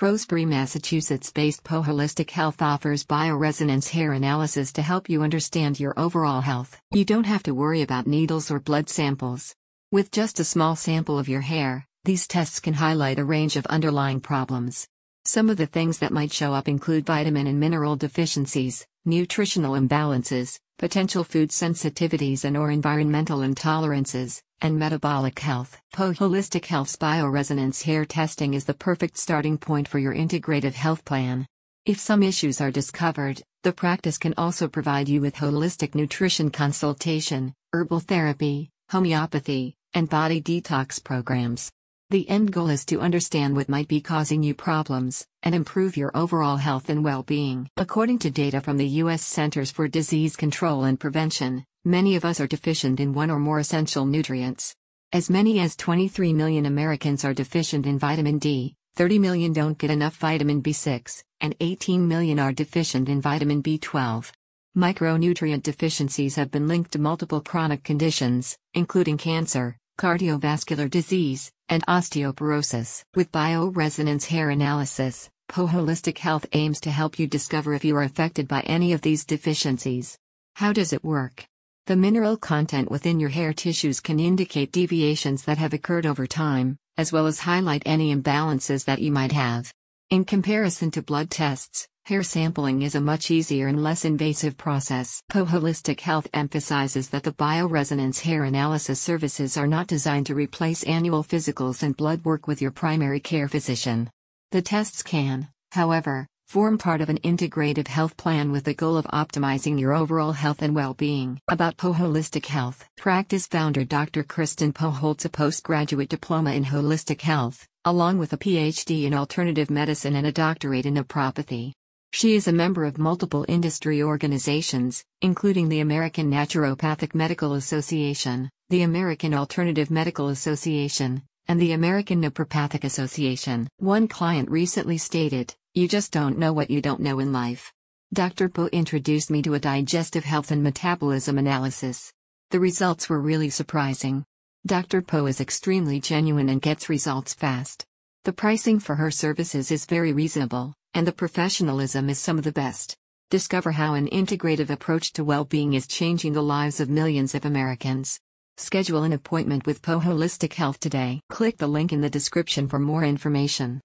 Shrewsbury, Massachusetts based Po Holistic Health offers bioresonance hair analysis to help you understand your overall health. You don't have to worry about needles or blood samples. With just a small sample of your hair, these tests can highlight a range of underlying problems. Some of the things that might show up include vitamin and mineral deficiencies, nutritional imbalances, potential food sensitivities and or environmental intolerances, and metabolic health. Po Holistic Health's bioresonance hair testing is the perfect starting point for your integrative health plan. If some issues are discovered, the practice can also provide you with holistic nutrition consultation, herbal therapy, homeopathy, and body detox programs. The end goal is to understand what might be causing you problems and improve your overall health and well being. According to data from the U.S. Centers for Disease Control and Prevention, many of us are deficient in one or more essential nutrients. As many as 23 million Americans are deficient in vitamin D, 30 million don't get enough vitamin B6, and 18 million are deficient in vitamin B12. Micronutrient deficiencies have been linked to multiple chronic conditions, including cancer, cardiovascular disease, and osteoporosis. With bioresonance hair analysis, Po Holistic Health aims to help you discover if you are affected by any of these deficiencies. How does it work? The mineral content within your hair tissues can indicate deviations that have occurred over time, as well as highlight any imbalances that you might have. In comparison to blood tests, Hair sampling is a much easier and less invasive process. Po Holistic Health emphasizes that the bioresonance hair analysis services are not designed to replace annual physicals and blood work with your primary care physician. The tests can, however, form part of an integrative health plan with the goal of optimizing your overall health and well being. About Po Holistic Health Practice founder Dr. Kristen Po holds a postgraduate diploma in holistic health, along with a PhD in alternative medicine and a doctorate in naturopathy. She is a member of multiple industry organizations, including the American Naturopathic Medical Association, the American Alternative Medical Association, and the American Naturopathic Association. One client recently stated, You just don't know what you don't know in life. Dr. Po introduced me to a digestive health and metabolism analysis. The results were really surprising. Dr. Po is extremely genuine and gets results fast. The pricing for her services is very reasonable and the professionalism is some of the best. Discover how an integrative approach to well being is changing the lives of millions of Americans. Schedule an appointment with Po Holistic Health today. Click the link in the description for more information.